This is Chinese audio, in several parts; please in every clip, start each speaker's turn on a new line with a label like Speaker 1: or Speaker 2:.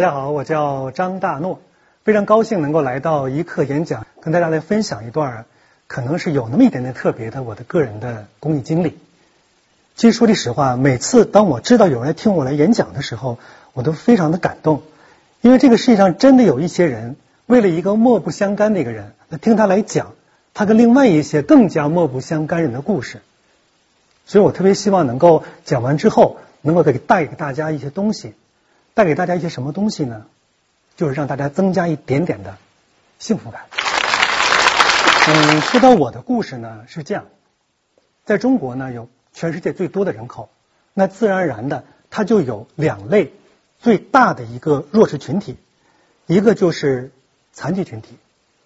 Speaker 1: 大家好，我叫张大诺，非常高兴能够来到一课演讲，跟大家来分享一段可能是有那么一点点特别的我的个人的公益经历。其实说句实话，每次当我知道有人来听我来演讲的时候，我都非常的感动，因为这个世界上真的有一些人，为了一个漠不相干的一个人来听他来讲，他跟另外一些更加漠不相干人的故事。所以我特别希望能够讲完之后，能够给带给大家一些东西，带给大家一些什么东西呢？就是让大家增加一点点的幸福感。嗯，说到我的故事呢，是这样，在中国呢有全世界最多的人口，那自然而然的它就有两类最大的一个弱势群体，一个就是残疾群体，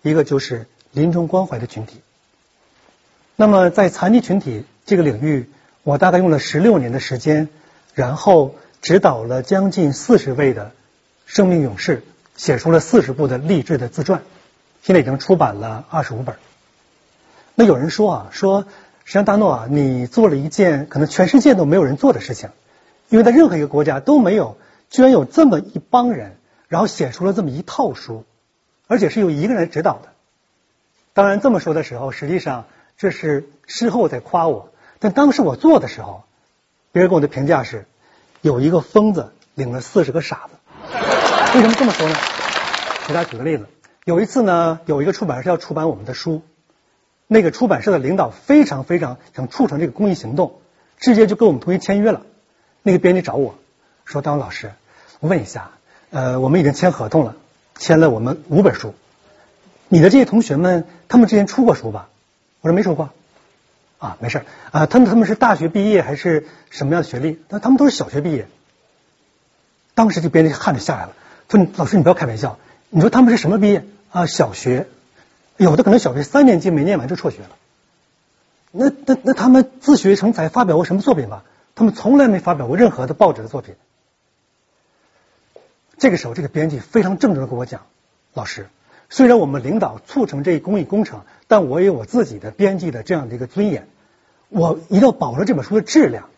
Speaker 1: 一个就是临终关怀的群体。那么在残疾群体这个领域，我大概用了十六年的时间，然后指导了将近四十位的生命勇士，写出了四十部的励志的自传，现在已经出版了二十五本。那有人说啊，说实际上大诺啊，你做了一件可能全世界都没有人做的事情，因为在任何一个国家都没有，居然有这么一帮人，然后写出了这么一套书，而且是由一个人指导的。当然这么说的时候，实际上这是事后在夸我。但当时我做的时候，别人给我的评价是，有一个疯子领了四十个傻子。为什么这么说呢？给大家举个例子，有一次呢，有一个出版社要出版我们的书，那个出版社的领导非常非常想促成这个公益行动，直接就跟我们同学签约了。那个编辑找我说：“当老师，我问一下，呃，我们已经签合同了，签了我们五本书，你的这些同学们，他们之前出过书吧？”我说：“没出过。”啊，没事啊，他们他们是大学毕业还是什么样的学历？那他们都是小学毕业。当时就编辑汗就下来了，说：“老师，你不要开玩笑，你说他们是什么毕业啊？小学，有的可能小学三年级没念完就辍学了。那那那他们自学成才，发表过什么作品吗？他们从来没发表过任何的报纸的作品。”这个时候，这个编辑非常郑重的跟我讲：“老师。”虽然我们领导促成这一公益工程，但我有我自己的编辑的这样的一个尊严，我一定要保证这本书的质量。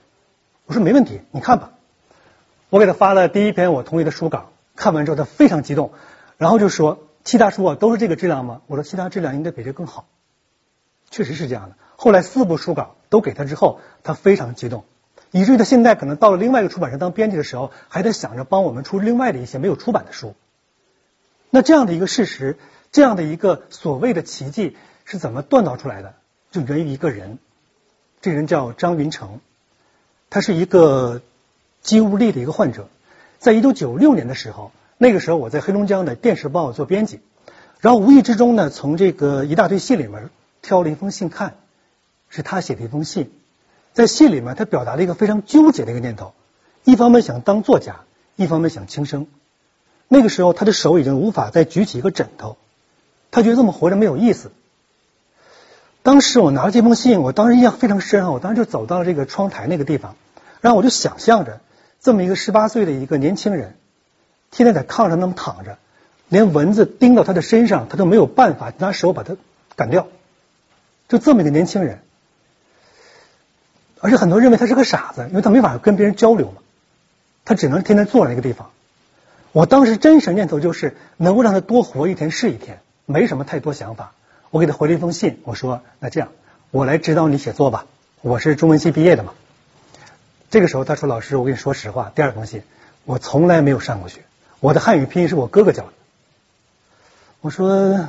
Speaker 1: 我说没问题，你看吧。我给他发了第一篇我同意的书稿，看完之后他非常激动，然后就说其他书啊都是这个质量吗？我说其他质量应该比这更好。确实是这样的。后来四部书稿都给他之后，他非常激动，以至于他现在可能到了另外一个出版社当编辑的时候，还在想着帮我们出另外的一些没有出版的书。那这样的一个事实，这样的一个所谓的奇迹是怎么锻造出来的？就源于一个人，这人叫张云成，他是一个肌无力的一个患者。在一九九六年的时候，那个时候我在黑龙江的电视报做编辑，然后无意之中呢，从这个一大堆信里面挑了一封信看，是他写的一封信。在信里面，他表达了一个非常纠结的一个念头：一方面想当作家，一方面想轻生。那个时候，他的手已经无法再举起一个枕头，他觉得这么活着没有意思。当时我拿了这封信，我当时印象非常深啊！我当时就走到了这个窗台那个地方，然后我就想象着这么一个十八岁的一个年轻人，天天在炕上那么躺着，连蚊子叮到他的身上，他都没有办法拿手把它赶掉。就这么一个年轻人，而且很多人认为他是个傻子，因为他没法跟别人交流嘛，他只能天天坐在那个地方。我当时真实念头就是能够让他多活一天是一天，没什么太多想法。我给他回了一封信，我说：“那这样，我来指导你写作吧。我是中文系毕业的嘛。”这个时候他说：“老师，我跟你说实话，第二封信我从来没有上过学，我的汉语拼音是我哥哥教的。”我说：“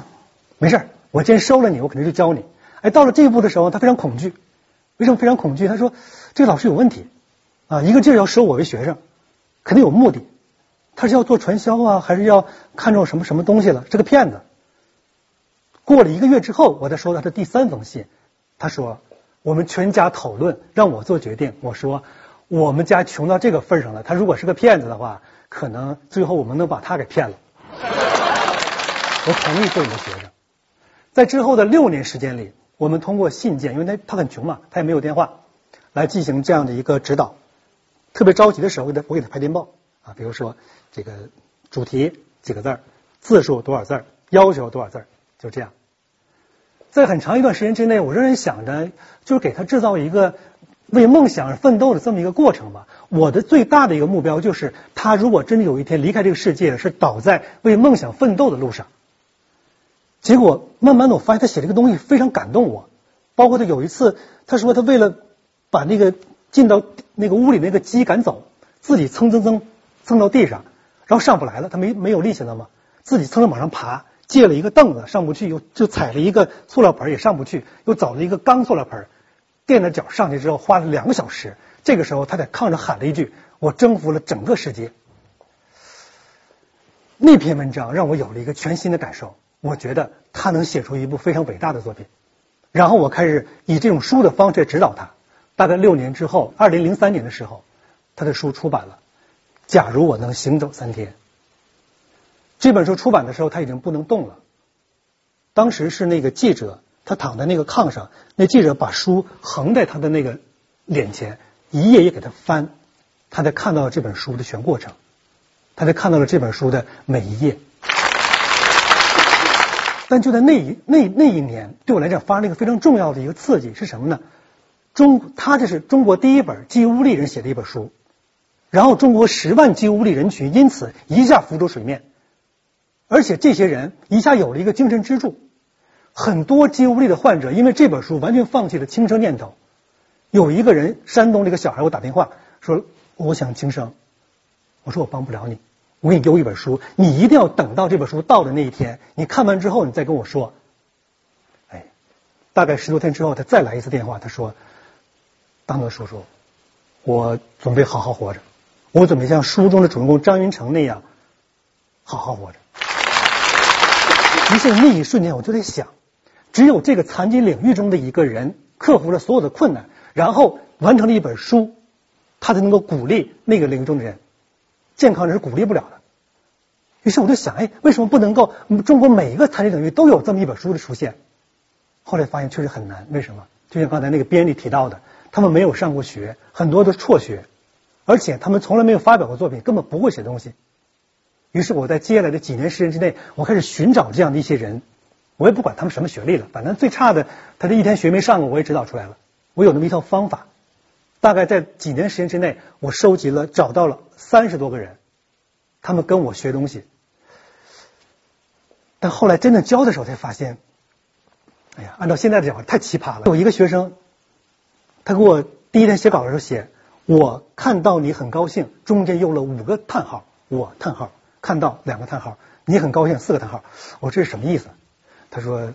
Speaker 1: 没事，我既然收了你，我肯定就教你。”哎，到了这一步的时候，他非常恐惧。为什么非常恐惧？他说：“这个老师有问题啊，一个劲儿要收我为学生，肯定有目的。”他是要做传销啊，还是要看中什么什么东西了？是个骗子。过了一个月之后，我再收到他第三封信，他说：“我们全家讨论，让我做决定。”我说：“我们家穷到这个份上了，他如果是个骗子的话，可能最后我们能把他给骗了。”我同意做你的学生。在之后的六年时间里，我们通过信件，因为他他很穷嘛，他也没有电话，来进行这样的一个指导。特别着急的时候，我给他我给他拍电报啊，比如说。这个主题几个字儿，字数多少字儿，要求多少字儿，就这样。在很长一段时间之内，我仍然想着，就是给他制造一个为梦想而奋斗的这么一个过程吧。我的最大的一个目标就是，他如果真的有一天离开这个世界，是倒在为梦想奋斗的路上。结果慢慢的，我发现他写这个东西非常感动我。包括他有一次，他说他为了把那个进到那个屋里那个鸡赶走，自己蹭蹭蹭蹭到地上，然后上不来了，他没没有力气了嘛，自己蹭蹭往上爬，借了一个凳子上不去，又就踩了一个塑料盆也上不去，又找了一个钢塑料盆。垫着脚上去之后，花了两个小时。这个时候，他在炕上喊了一句：“我征服了整个世界。”那篇文章让我有了一个全新的感受。我觉得他能写出一部非常伟大的作品。然后我开始以这种书的方式指导他。大概六年之后，二零零三年的时候，他的书出版了。假如我能行走三天，这本书出版的时候他已经不能动了。当时是那个记者。他躺在那个炕上，那记者把书横在他的那个脸前，一页页给他翻，他才看到了这本书的全过程，他才看到了这本书的每一页。但就在那一那那一年，对我来讲发生了一个非常重要的一个刺激是什么呢？中他这是中国第一本基乌力人写的一本书，然后中国十万基乌力人群因此一下浮出水面，而且这些人一下有了一个精神支柱。很多肌无力的患者因为这本书完全放弃了轻生念头。有一个人，山东这个小孩我打电话说：“我想轻生。”我说：“我帮不了你，我给你丢一本书，你一定要等到这本书到的那一天，你看完之后你再跟我说。”哎，大概十多天之后，他再来一次电话，他说：“当德叔叔，我准备好好活着，我准备像书中的主人公张云成那样好好活着。”于是那一瞬间，我就在想。只有这个残疾领域中的一个人克服了所有的困难，然后完成了一本书，他才能够鼓励那个领域中的人。健康人是鼓励不了的。于是我就想，哎，为什么不能够中国每一个残疾领域都有这么一本书的出现？后来发现确实很难。为什么？就像刚才那个编里提到的，他们没有上过学，很多都辍学，而且他们从来没有发表过作品，根本不会写东西。于是我在接下来的几年时间之内，我开始寻找这样的一些人。我也不管他们什么学历了，反正最差的，他这一天学没上过，我也指导出来了。我有那么一套方法，大概在几年时间之内，我收集了找到了三十多个人，他们跟我学东西。但后来真正教的时候才发现，哎呀，按照现在的讲法，太奇葩了。有一个学生，他给我第一天写稿的时候写，我看到你很高兴，中间用了五个叹号，我叹号看到两个叹号，你很高兴四个叹号，我这是什么意思？他说：“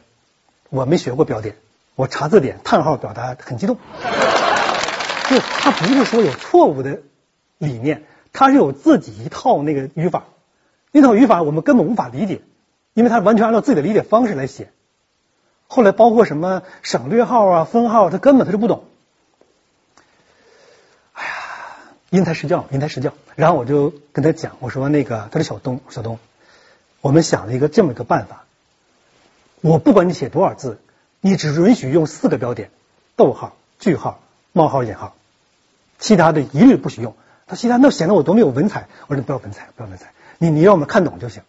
Speaker 1: 我没学过标点，我查字典，叹号表达很激动。就他不是说有错误的理念，他是有自己一套那个语法，那套语法我们根本无法理解，因为他完全按照自己的理解方式来写。后来包括什么省略号啊、分号，他根本他就不懂。哎呀，因材施教，因材施教。然后我就跟他讲，我说那个，他说小东，小东，我们想了一个这么一个办法。”我不管你写多少字，你只允许用四个标点：逗号、句号、冒号、引号，其他的一律不许用。他其他那显得我多么有文采。我说不要文采，不要文采，你你让我们看懂就行。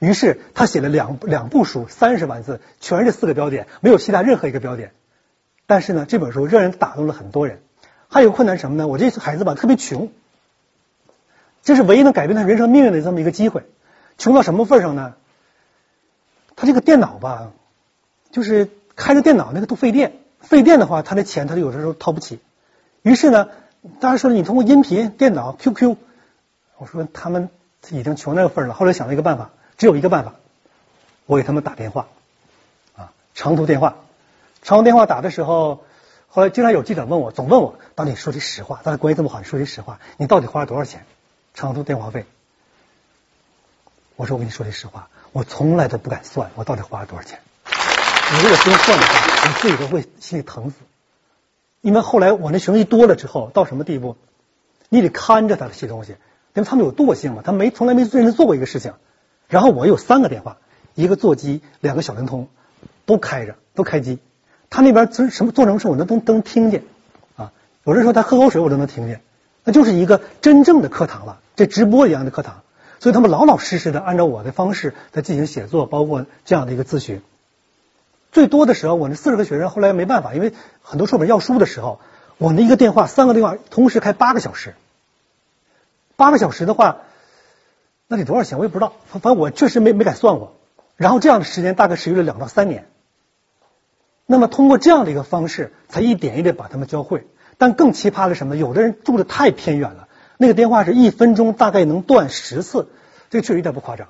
Speaker 1: 于是他写了两两部书，三十万字，全是四个标点，没有其他任何一个标点。但是呢，这本书仍然打动了很多人。还有困难什么呢？我这孩子吧特别穷，这是唯一能改变他人生命运的这么一个机会。穷到什么份上呢？他这个电脑吧，就是开着电脑那个都费电，费电的话，他的钱他就有时候掏不起。于是呢，大家说你通过音频、电脑、QQ，我说他们已经穷那个份了。后来想了一个办法，只有一个办法，我给他们打电话啊，长途电话。长途电话打的时候，后来经常有记者问我，总问我，到底说句实话，咱俩关系这么好，你说句实话，你到底花了多少钱？长途电话费？我说我跟你说句实话。我从来都不敢算我到底花了多少钱。你如果真算的话，我自己都会心里疼死。因为后来我那学生一多了之后，到什么地步？你得看着他的写东西，因为他们有惰性嘛，他没从来没认真做过一个事情。然后我有三个电话，一个座机，两个小灵通，都开着，都开机。他那边做什么做什么事，我能都都能听见啊。有人说他喝口水，我都能听见。那就是一个真正的课堂了，这直播一样的课堂。所以他们老老实实的按照我的方式在进行写作，包括这样的一个咨询。最多的时候，我那四十个学生后来没办法，因为很多书本要书的时候，我那一个电话，三个电话同时开八个小时，八个小时的话，那得多少钱？我也不知道，反正我确实没没敢算过。然后这样的时间大概持续了两到三年。那么通过这样的一个方式，才一点一点把他们教会。但更奇葩的是什么？有的人住的太偏远了，那个电话是一分钟大概能断十次，这个确实一点不夸张。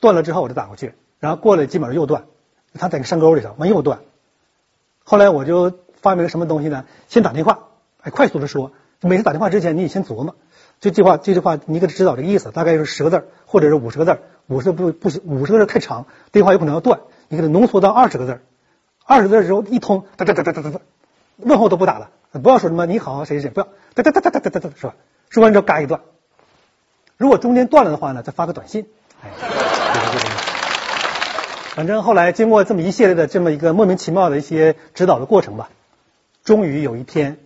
Speaker 1: 断了之后我就打过去，然后过了基本上又断，他在个山沟里头，完又断。后来我就发明了什么东西呢？先打电话，哎，快速的说。每次打电话之前，你得先琢磨。这句话，这句话你给他指导这个意思，大概就是十个字或者是五十个字五十不不行，五十个字太长，电话有可能要断。你给它浓缩到二十个字儿，二十字之后一通，哒哒哒哒哒哒，问候都不打了，不要说什么你好谁谁谁，不要，哒哒哒哒哒哒哒哒，是吧？说完之后嘎一段，如果中间断了的话呢，再发个短信，哎，这个。反正后来经过这么一系列的这么一个莫名其妙的一些指导的过程吧，终于有一天，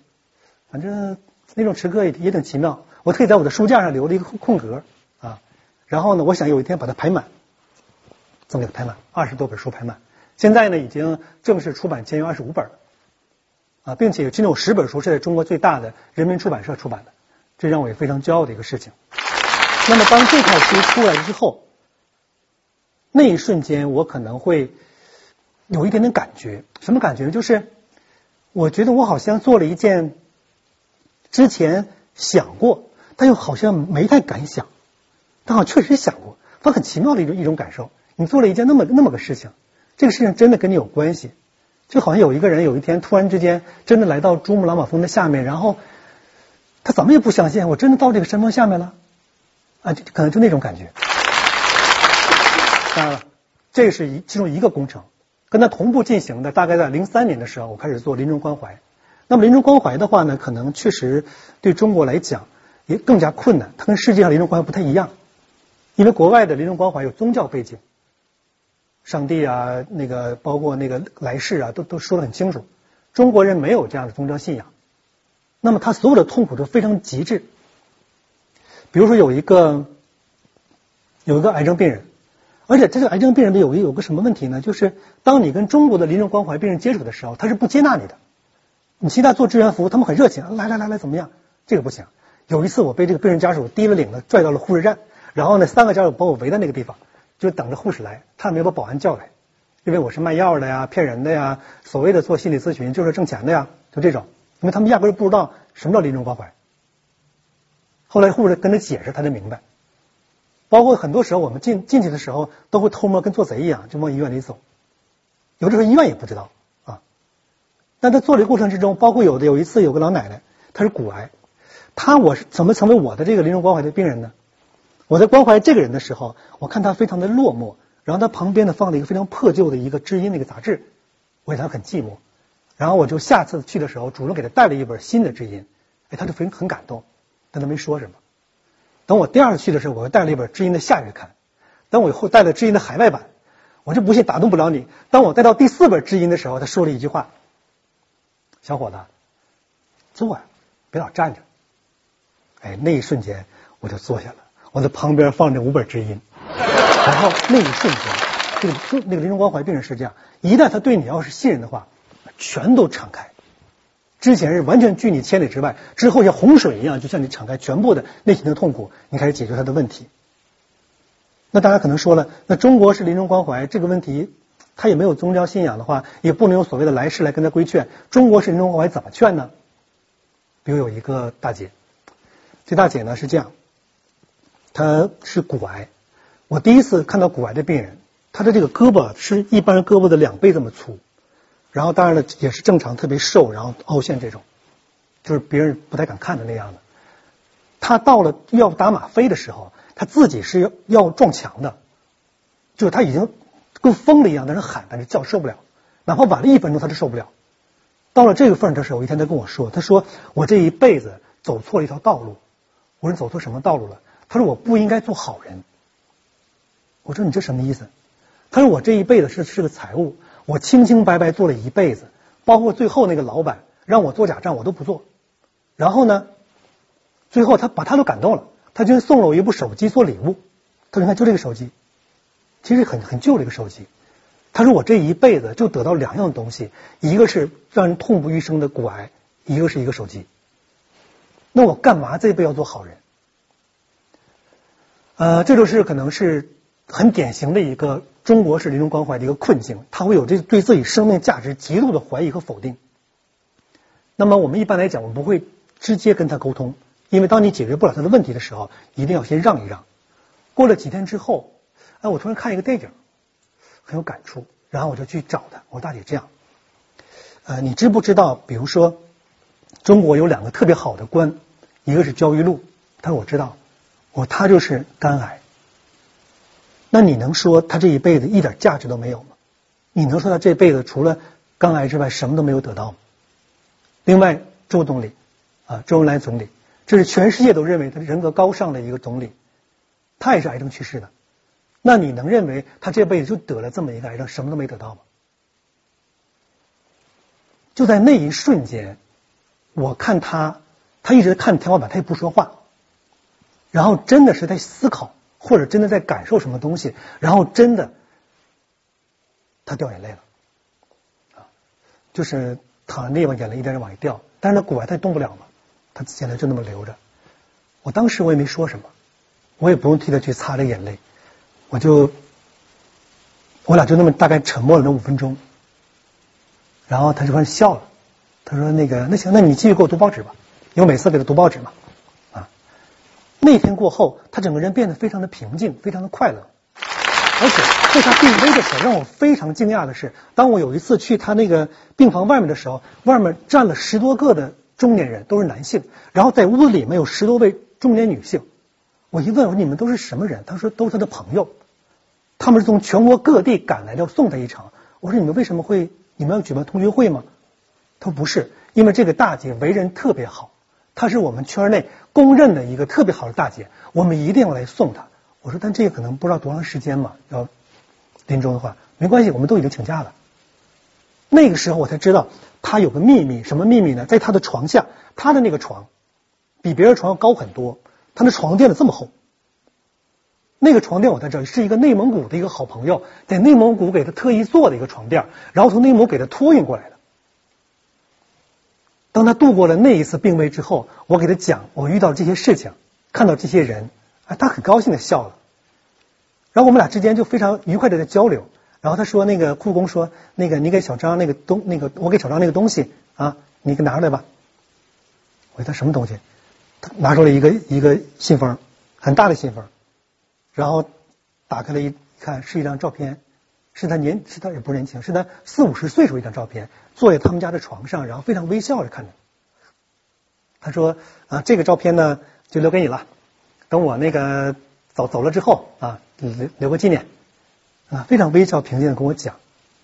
Speaker 1: 反正那种时刻也也挺奇妙。我特意在我的书架上留了一个空格啊，然后呢，我想有一天把它排满。送给它拍满？二十多本书拍满。现在呢，已经正式出版签约二十五本了啊，并且其中有十本书是在中国最大的人民出版社出版的，这让我也非常骄傲的一个事情。那么，当这套书出来之后，那一瞬间我可能会有一点点感觉，什么感觉呢？就是我觉得我好像做了一件之前想过。但又好像没太敢想，但好像确实想过，他很奇妙的一种一种感受。你做了一件那么那么个事情，这个事情真的跟你有关系，就好像有一个人有一天突然之间真的来到珠穆朗玛峰的下面，然后他怎么也不相信，我真的到这个山峰下面了啊，就可能就那种感觉。当然了，这是一其中一个工程，跟他同步进行的，大概在零三年的时候，我开始做临终关怀。那么临终关怀的话呢，可能确实对中国来讲。也更加困难，它跟世界上临终关怀不太一样，因为国外的临终关怀有宗教背景，上帝啊，那个包括那个来世啊，都都说的很清楚。中国人没有这样的宗教信仰，那么他所有的痛苦都非常极致。比如说有一个有一个癌症病人，而且这个癌症病人有有个什么问题呢？就是当你跟中国的临终关怀病人接触的时候，他是不接纳你的。你现在做志愿服务，他们很热情，来来来来怎么样？这个不行。有一次，我被这个病人家属提了领子拽到了护士站，然后呢，三个家属把我围在那个地方，就等着护士来。他也没把保安叫来，因为我是卖药的呀、骗人的呀、所谓的做心理咨询就是挣钱的呀，就这种。因为他们压根儿不知道什么叫临终关怀。后来护士跟他解释，他才明白。包括很多时候我们进进去的时候，都会偷摸跟做贼一样，就往医院里走。有的时候医院也不知道啊。但在做的过程之中，包括有的有一次有个老奶奶，她是骨癌。她我是怎么成为我的这个临终关怀的病人呢？我在关怀这个人的时候，我看他非常的落寞，然后他旁边呢放了一个非常破旧的一个知音那个杂志，我觉他很寂寞，然后我就下次去的时候主动给他带了一本新的知音，哎，他就非常很感动，但他没说什么。等我第二次去的时候，我又带了一本知音的下月刊，等我以后带了知音的海外版，我就不信打动不了你。当我带到第四本知音的时候，他说了一句话：“小伙子，坐呀，别老站着。”哎，那一瞬间我就坐下了，我在旁边放着五本知音，然后那一瞬间，这个就那个临终关怀病人是这样，一旦他对你要是信任的话，全都敞开。之前是完全拒你千里之外，之后像洪水一样就向你敞开全部的内心的痛苦，你开始解决他的问题。那大家可能说了，那中国是临终关怀这个问题，他也没有宗教信仰的话，也不能有所谓的来世来跟他规劝。中国是临终关怀怎么劝呢？比如有一个大姐。这大姐呢是这样，他是骨癌。我第一次看到骨癌的病人，他的这个胳膊是一般人胳膊的两倍这么粗，然后当然了也是正常，特别瘦，然后凹陷这种，就是别人不太敢看的那样的。他到了要打吗啡的时候，他自己是要要撞墙的，就是他已经跟疯了一样在那喊，但是叫受不了，哪怕晚了一分钟他都受不了。到了这个份儿的时候，有一天他跟我说，他说我这一辈子走错了一条道路。我说走错什么道路了？他说我不应该做好人。我说你这什么意思？他说我这一辈子是是个财务，我清清白白做了一辈子，包括最后那个老板让我做假账我都不做。然后呢，最后他把他都感动了，他居然送了我一部手机做礼物。他说你看就这个手机，其实很很旧这个手机，他说我这一辈子就得到两样东西，一个是让人痛不欲生的骨癌，一个是一个手机。那我干嘛这一辈要做好人？呃，这就是可能是很典型的一个中国式临终关怀的一个困境，他会有这对自己生命价值极度的怀疑和否定。那么我们一般来讲，我们不会直接跟他沟通，因为当你解决不了他的问题的时候，一定要先让一让。过了几天之后，哎，我突然看一个电影，很有感触，然后我就去找他，我说大姐这样，呃，你知不知道？比如说，中国有两个特别好的官，一个是焦裕禄，他说我知道，我他就是肝癌。那你能说他这一辈子一点价值都没有吗？你能说他这辈子除了肝癌之外什么都没有得到吗？另外，周总理啊，周恩来总理，这是全世界都认为他人格高尚的一个总理，他也是癌症去世的。那你能认为他这辈子就得了这么一个癌症，什么都没得到吗？就在那一瞬间，我看他，他一直看天花板，他也不说话，然后真的是在思考，或者真的在感受什么东西，然后真的他掉眼泪了，啊，就是。躺在那边，眼泪一点点往下掉，但是那骨癌他动不了嘛，他眼泪就那么流着。我当时我也没说什么，我也不用替他去擦这眼泪，我就我俩就那么大概沉默了那五分钟，然后他就开始笑了，他说：“那个那行，那你继续给我读报纸吧，因为每次给他读报纸嘛。”那天过后，他整个人变得非常的平静，非常的快乐。而且在他病危的时候，让我非常惊讶的是，当我有一次去他那个病房外面的时候，外面站了十多个的中年人，都是男性，然后在屋子里面有十多位中年女性。我一问，我说你们都是什么人？他说都是他的朋友，他们是从全国各地赶来要送他一程。我说你们为什么会？你们要举办同学会吗？他说不是，因为这个大姐为人特别好，她是我们圈内公认的一个特别好的大姐，我们一定要来送她。我说，但这个可能不知道多长时间嘛，要临终的话，没关系，我们都已经请假了。那个时候我才知道，他有个秘密，什么秘密呢？在他的床下，他的那个床比别人床要高很多，他的床垫子这么厚。那个床垫我在这里是一个内蒙古的一个好朋友，在内蒙古给他特意做的一个床垫，然后从内蒙古给他托运过来。当他度过了那一次病危之后，我给他讲我遇到这些事情，看到这些人。啊，他很高兴的笑了，然后我们俩之间就非常愉快的在交流。然后他说：“那个库工说，那个你给小张那个东那个，我给小张那个东西啊，你给拿出来吧。”我说：“他什么东西？”他拿出了一个一个信封，很大的信封，然后打开了一看，是一张照片，是他年是他也不年轻，是他四五十岁时候一张照片，坐在他们家的床上，然后非常微笑着看着。他说：“啊，这个照片呢，就留给你了。”等我那个走走了之后啊，留留个纪念啊，非常微笑平静的跟我讲，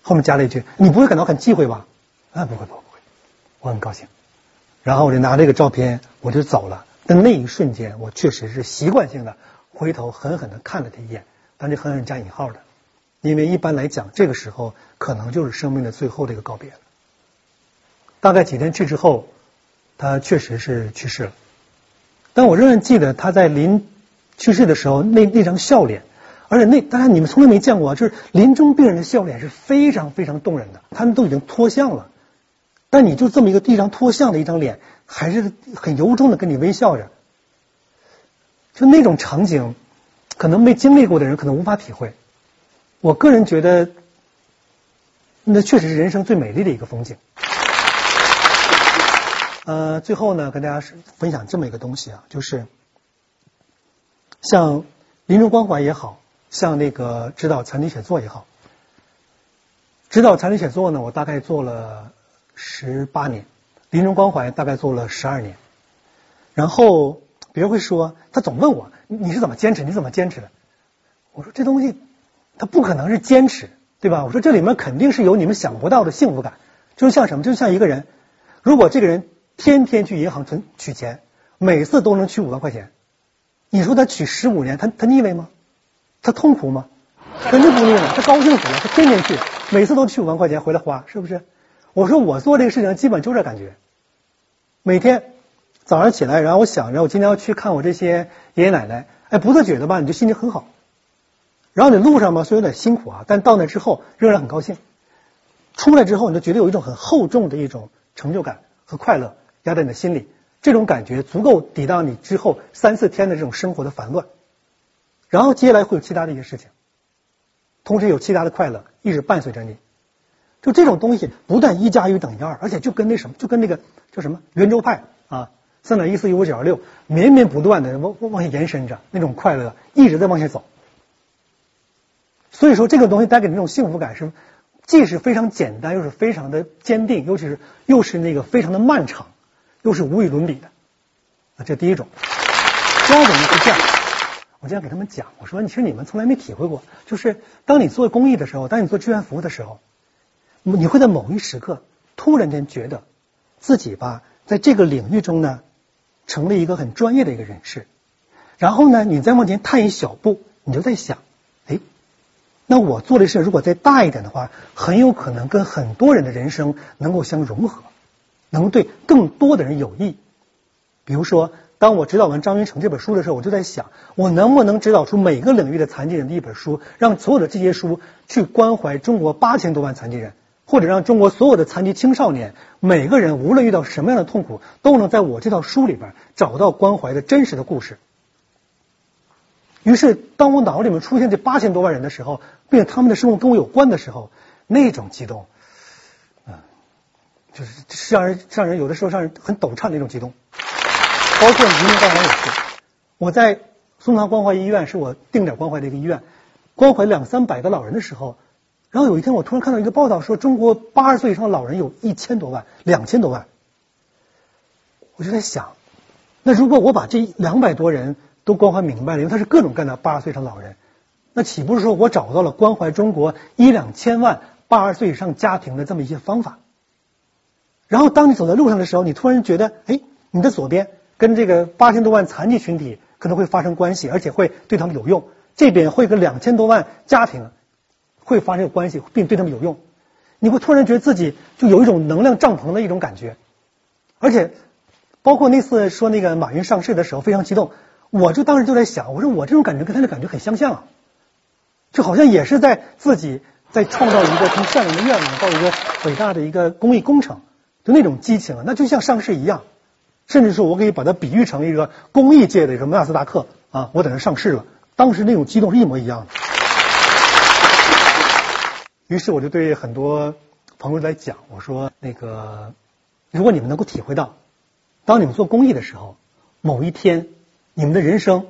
Speaker 1: 后面加了一句：“你不会感到很忌讳吧？”啊，不会不会不会，我很高兴。然后我就拿这个照片，我就走了。但那一瞬间，我确实是习惯性的回头狠狠的看了他一眼，但这狠狠加引号的，因为一般来讲，这个时候可能就是生命的最后的一个告别了。大概几天去之后，他确实是去世了。但我仍然记得他在临去世的时候那那张笑脸，而且那当然你们从来没见过，就是临终病人的笑脸是非常非常动人的。他们都已经脱相了，但你就这么一个一张脱相的一张脸，还是很由衷的跟你微笑着，就那种场景，可能没经历过的人可能无法体会。我个人觉得，那确实是人生最美丽的一个风景。呃，最后呢，跟大家分享这么一个东西啊，就是像临终关怀也好像那个指导残疾写作也好，指导残疾写作呢，我大概做了十八年，临终关怀大概做了十二年。然后别人会说，他总问我你是怎么坚持，你怎么坚持的？我说这东西他不可能是坚持，对吧？我说这里面肯定是有你们想不到的幸福感，就像什么？就像一个人，如果这个人。天天去银行存取钱，每次都能取五万块钱。你说他取十五年，他他腻味吗？他痛苦吗？肯定不腻了，他高兴死了。他天天去，每次都取五万块钱回来花，是不是？我说我做这个事情基本就这感觉。每天早上起来，然后我想着我今天要去看我这些爷爷奶奶，哎，不自觉的吧，你就心情很好。然后你路上嘛，虽然有点辛苦啊，但到那之后仍然很高兴。出来之后，你就觉得有一种很厚重的一种成就感和快乐压在你的心里，这种感觉足够抵挡你之后三四天的这种生活的烦乱。然后接下来会有其他的一些事情，同时有其他的快乐一直伴随着你。就这种东西不但一加一等于二，而且就跟那什么，就跟那个叫什么圆周派啊，三点一四一五九二六，绵绵不断的往往下延伸着，那种快乐一直在往下走。所以说，这个东西带给你那种幸福感是，既是非常简单，又是非常的坚定，尤其是又是那个非常的漫长，又是无与伦比的。啊，这第一种。第二种呢是这样，我这样给他们讲，我说，其实你们从来没体会过，就是当你做公益的时候，当你做志愿服务的时候。你会在某一时刻突然间觉得自己吧，在这个领域中呢，成了一个很专业的一个人士。然后呢，你再往前踏一小步，你就在想，那我做的事如果再大一点的话，很有可能跟很多人的人生能够相融合，能对更多的人有益。比如说，当我指导完张云成这本书的时候，我就在想，我能不能指导出每个领域的残疾人的一本书，让所有的这些书去关怀中国八千多万残疾人。或者让中国所有的残疾青少年，每个人无论遇到什么样的痛苦，都能在我这套书里边找到关怀的真实的故事。于是，当我脑里面出现这八千多万人的时候，并且他们的生活跟我有关的时候，那种激动，啊，就是是让人让人有的时候让人很抖颤的一种激动。包括移民关怀也是，我在松堂关怀医院是我定点关怀的一个医院，关怀两三百个老人的时候。然后有一天，我突然看到一个报道，说中国八十岁以上的老人有一千多万、两千多万。我就在想，那如果我把这两百多人都关怀明白了，因为他是各种各样的八十岁以上老人，那岂不是说我找到了关怀中国一两千万八十岁以上家庭的这么一些方法？然后当你走在路上的时候，你突然觉得，哎，你的左边跟这个八千多万残疾群体可能会发生关系，而且会对他们有用；这边会跟两千多万家庭。会发生关系，并对他们有用，你会突然觉得自己就有一种能量帐篷的一种感觉，而且包括那次说那个马云上市的时候非常激动，我就当时就在想，我说我这种感觉跟他的感觉很相像，啊，就好像也是在自己在创造一个从善良的愿望到一个伟大的一个公益工程，就那种激情啊，那就像上市一样，甚至说我可以把它比喻成一个公益界的什么纳斯达克啊，我在那上市了，当时那种激动是一模一样的。于是我就对很多朋友在讲，我说那个，如果你们能够体会到，当你们做公益的时候，某一天你们的人生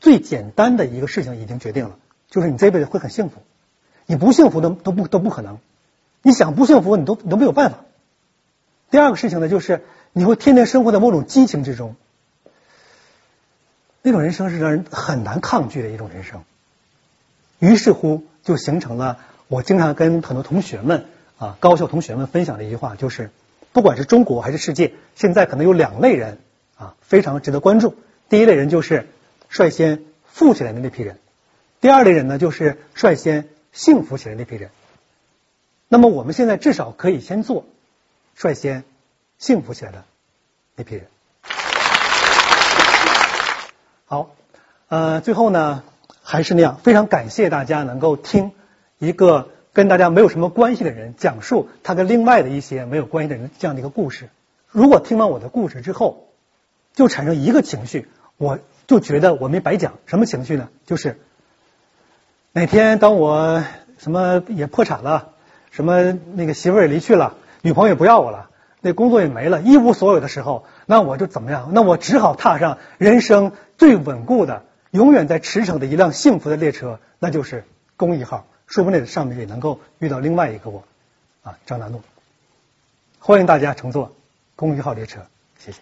Speaker 1: 最简单的一个事情已经决定了，就是你这辈子会很幸福，你不幸福都都不都不可能，你想不幸福你都都没有办法。第二个事情呢，就是你会天天生活在某种激情之中，那种人生是让人很难抗拒的一种人生。于是乎，就形成了。我经常跟很多同学们啊，高校同学们分享的一句话就是：不管是中国还是世界，现在可能有两类人啊，非常值得关注。第一类人就是率先富起来的那批人，第二类人呢就是率先幸福起来那批人。那么我们现在至少可以先做率先幸福起来的那批人。好，呃，最后呢还是那样，非常感谢大家能够听。一个跟大家没有什么关系的人讲述他跟另外的一些没有关系的人这样的一个故事。如果听完我的故事之后，就产生一个情绪，我就觉得我没白讲。什么情绪呢？就是哪天当我什么也破产了，什么那个媳妇也离去了，女朋友也不要我了，那工作也没了，一无所有的时候，那我就怎么样？那我只好踏上人生最稳固的、永远在驰骋的一辆幸福的列车，那就是公益号。说不定上面也能够遇到另外一个我，啊，张大怒。欢迎大家乘坐公益号列车，谢谢。